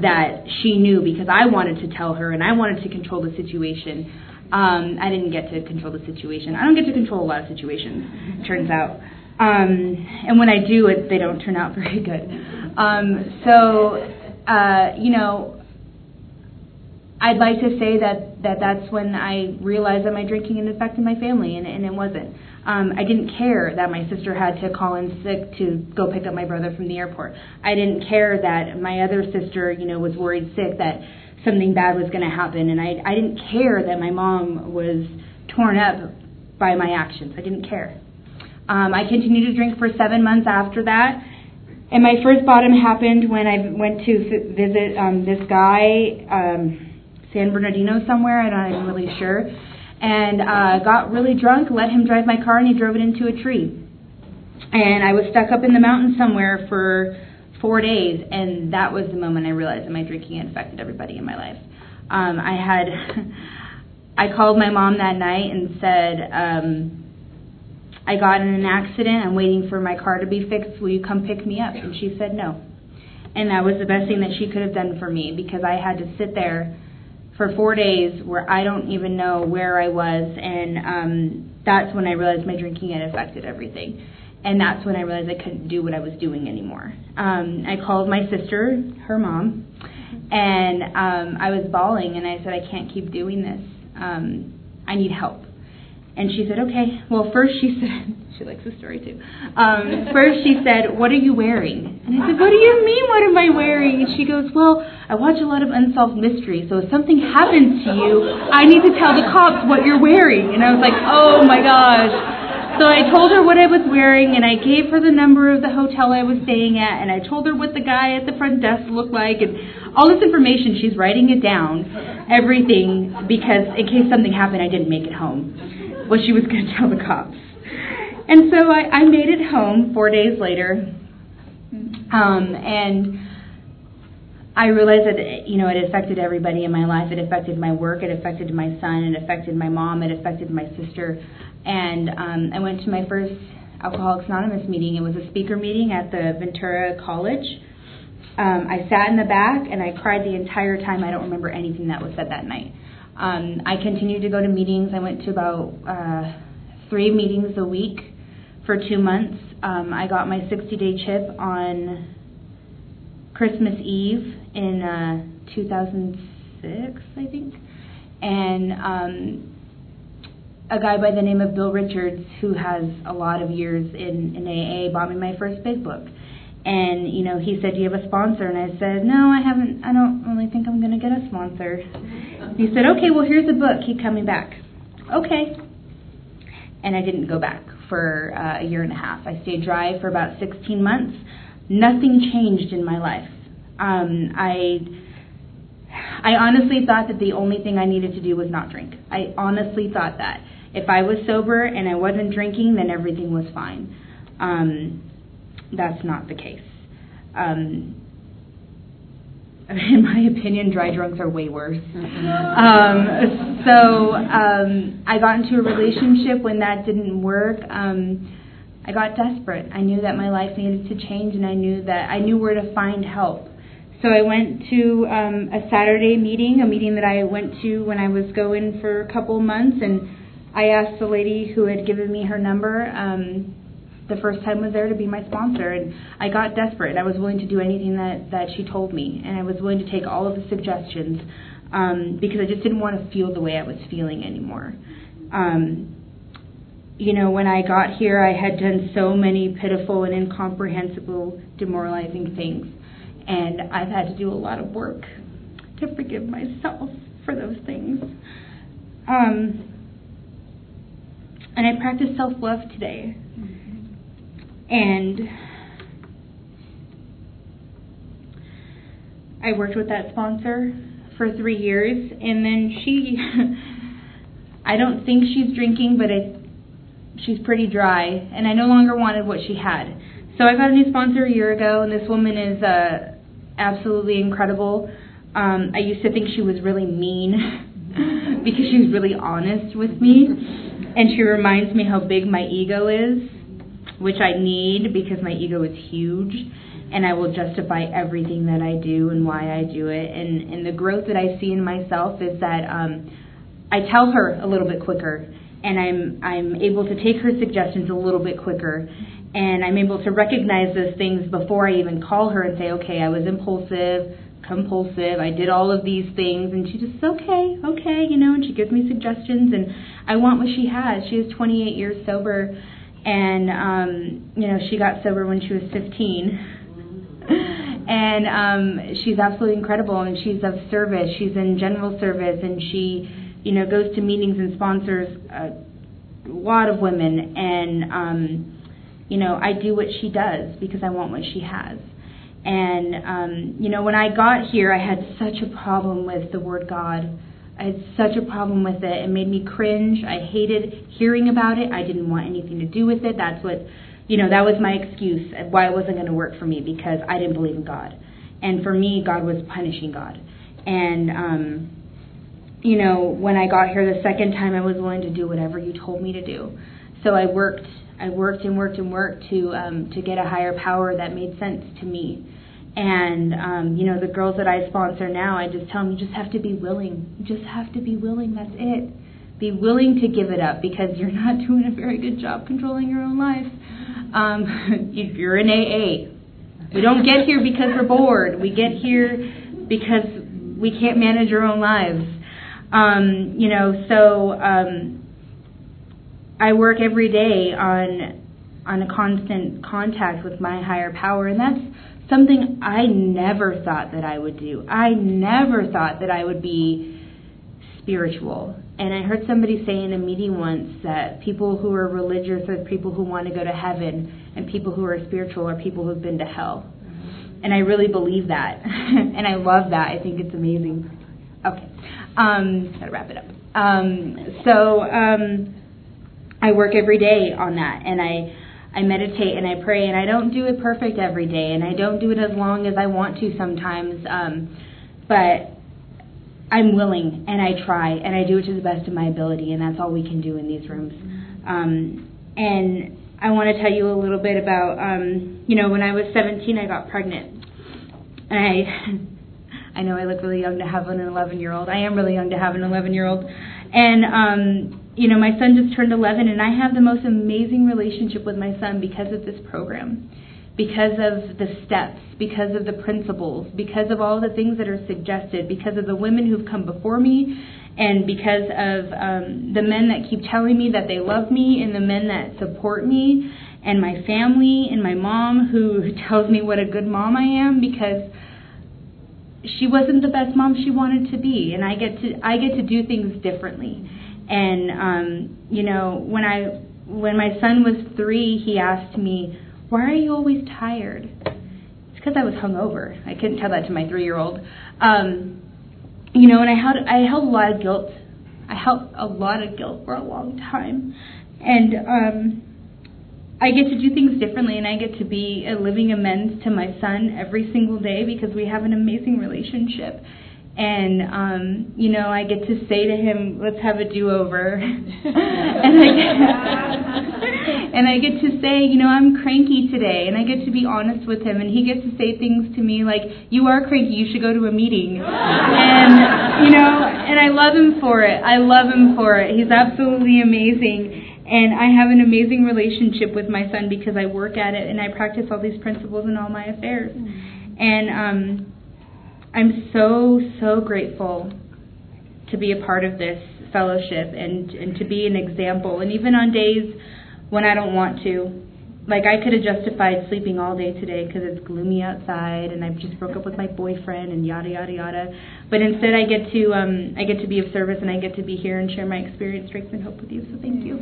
that she knew because I wanted to tell her and I wanted to control the situation. Um, I didn't get to control the situation. I don't get to control a lot of situations, turns out. Um, and when I do, it, they don't turn out very good. Um, so, uh, you know, I'd like to say that, that that's when I realized that my drinking had affected my family, and, and it wasn't. Um, I didn't care that my sister had to call in sick to go pick up my brother from the airport. I didn't care that my other sister, you know, was worried sick that something bad was going to happen, and I I didn't care that my mom was torn up by my actions. I didn't care. Um, I continued to drink for seven months after that. And my first bottom happened when I went to visit um, this guy, um, San Bernardino somewhere, and I'm really sure and uh, got really drunk, let him drive my car, and he drove it into a tree. And I was stuck up in the mountains somewhere for four days, and that was the moment I realized that my drinking had affected everybody in my life. Um, I had, I called my mom that night and said, um, I got in an accident. I'm waiting for my car to be fixed. Will you come pick me up? And she said no. And that was the best thing that she could have done for me because I had to sit there for four days where I don't even know where I was, and um, that's when I realized my drinking had affected everything. And that's when I realized I couldn't do what I was doing anymore. Um, I called my sister, her mom, and um, I was bawling, and I said, I can't keep doing this. Um, I need help. And she said, okay. Well, first she said, she likes the story too. Um, first she said, what are you wearing? And I said, what do you mean, what am I wearing? And she goes, well, I watch a lot of unsolved mysteries, so if something happens to you, I need to tell the cops what you're wearing. And I was like, oh my gosh. So I told her what I was wearing, and I gave her the number of the hotel I was staying at, and I told her what the guy at the front desk looked like, and all this information. She's writing it down, everything, because in case something happened, I didn't make it home what she was going to tell the cops. And so I, I made it home four days later, Um, and I realized that you know it affected everybody in my life. It affected my work. It affected my son. It affected my mom. It affected my sister. And um, I went to my first Alcoholics Anonymous meeting. It was a speaker meeting at the Ventura College. Um, I sat in the back and I cried the entire time. I don't remember anything that was said that night. Um, I continued to go to meetings. I went to about uh, three meetings a week for two months. Um, I got my 60 day chip on Christmas Eve in uh, 2006, I think. And um, a guy by the name of Bill Richards, who has a lot of years in, in AA, bought me my first big book. And you know, he said, "Do you have a sponsor?" And I said, "No, I haven't. I don't really think I'm going to get a sponsor." He said, "Okay, well, here's a book. Keep coming back." Okay. And I didn't go back for uh, a year and a half. I stayed dry for about 16 months. Nothing changed in my life. Um, I I honestly thought that the only thing I needed to do was not drink. I honestly thought that if I was sober and I wasn't drinking, then everything was fine. Um, that's not the case. Um, in my opinion, dry drunks are way worse. Um, so um, I got into a relationship when that didn't work. Um, I got desperate. I knew that my life needed to change, and I knew that I knew where to find help. So I went to um, a Saturday meeting, a meeting that I went to when I was going for a couple months, and I asked the lady who had given me her number. Um, the first time was there to be my sponsor and I got desperate. and I was willing to do anything that that she told me and I was willing to take all of the suggestions um because I just didn't want to feel the way I was feeling anymore. Um you know, when I got here, I had done so many pitiful and incomprehensible, demoralizing things. And I've had to do a lot of work to forgive myself for those things. Um, and I practice self love today. And I worked with that sponsor for three years, and then she, I don't think she's drinking, but I, she's pretty dry, and I no longer wanted what she had. So I got a new sponsor a year ago, and this woman is uh, absolutely incredible. Um, I used to think she was really mean because she was really honest with me, and she reminds me how big my ego is which I need because my ego is huge and I will justify everything that I do and why I do it. And, and the growth that I see in myself is that um, I tell her a little bit quicker and I'm I'm able to take her suggestions a little bit quicker and I'm able to recognize those things before I even call her and say, okay, I was impulsive, compulsive, I did all of these things, and she just okay, okay, you know, and she gives me suggestions, and I want what she has. She is 28 years sober, and um, you know she got sober when she was 15. and um, she's absolutely incredible, and she's of service. She's in general service, and she, you know, goes to meetings and sponsors a lot of women. And um, you know, I do what she does because I want what she has. And um, you know, when I got here, I had such a problem with the word God I had such a problem with it. It made me cringe. I hated hearing about it. I didn't want anything to do with it. That's what, you know, that was my excuse why it wasn't going to work for me because I didn't believe in God. And for me, God was punishing God. And, um, you know, when I got here the second time, I was willing to do whatever you told me to do. So I worked, I worked and worked and worked to um, to get a higher power that made sense to me. And um, you know, the girls that I sponsor now, I just tell them you just have to be willing. You just have to be willing. That's it. Be willing to give it up because you're not doing a very good job controlling your own life. Um, you're in AA. We don't get here because we're bored. We get here because we can't manage our own lives. Um, you know, so um, I work every day on on a constant contact with my higher power, and that's something I never thought that I would do. I never thought that I would be spiritual. And I heard somebody say in a meeting once that people who are religious are people who want to go to heaven, and people who are spiritual are people who've been to hell. And I really believe that. and I love that. I think it's amazing. Okay. Um, gotta wrap it up. Um, so um, I work every day on that, and I I meditate and I pray, and I don't do it perfect every day, and I don't do it as long as I want to sometimes. Um, but I'm willing, and I try, and I do it to the best of my ability, and that's all we can do in these rooms. Um, and I want to tell you a little bit about, um, you know, when I was 17, I got pregnant, and I, I know I look really young to have an 11 year old. I am really young to have an 11 year old, and um, you know, my son just turned 11, and I have the most amazing relationship with my son because of this program, because of the steps, because of the principles, because of all the things that are suggested, because of the women who've come before me, and because of um, the men that keep telling me that they love me, and the men that support me, and my family, and my mom who tells me what a good mom I am because she wasn't the best mom she wanted to be and I get to I get to do things differently. And um, you know, when I when my son was 3, he asked me, "Why are you always tired?" It's because I was hungover. I couldn't tell that to my 3-year-old. Um, you know, and I held I held a lot of guilt. I held a lot of guilt for a long time. And um I get to do things differently and I get to be a living amends to my son every single day because we have an amazing relationship. And um, you know, I get to say to him, "Let's have a do-over," and I get, and I get to say, you know, I'm cranky today, and I get to be honest with him, and he gets to say things to me like, "You are cranky. You should go to a meeting," and you know, and I love him for it. I love him for it. He's absolutely amazing. And I have an amazing relationship with my son because I work at it and I practice all these principles in all my affairs. And um, I'm so, so grateful to be a part of this fellowship and, and to be an example. And even on days when I don't want to, like I could have justified sleeping all day today because it's gloomy outside and I just broke up with my boyfriend and yada yada yada. But instead, I get to um, I get to be of service and I get to be here and share my experience, strength, and hope with you. So thank you.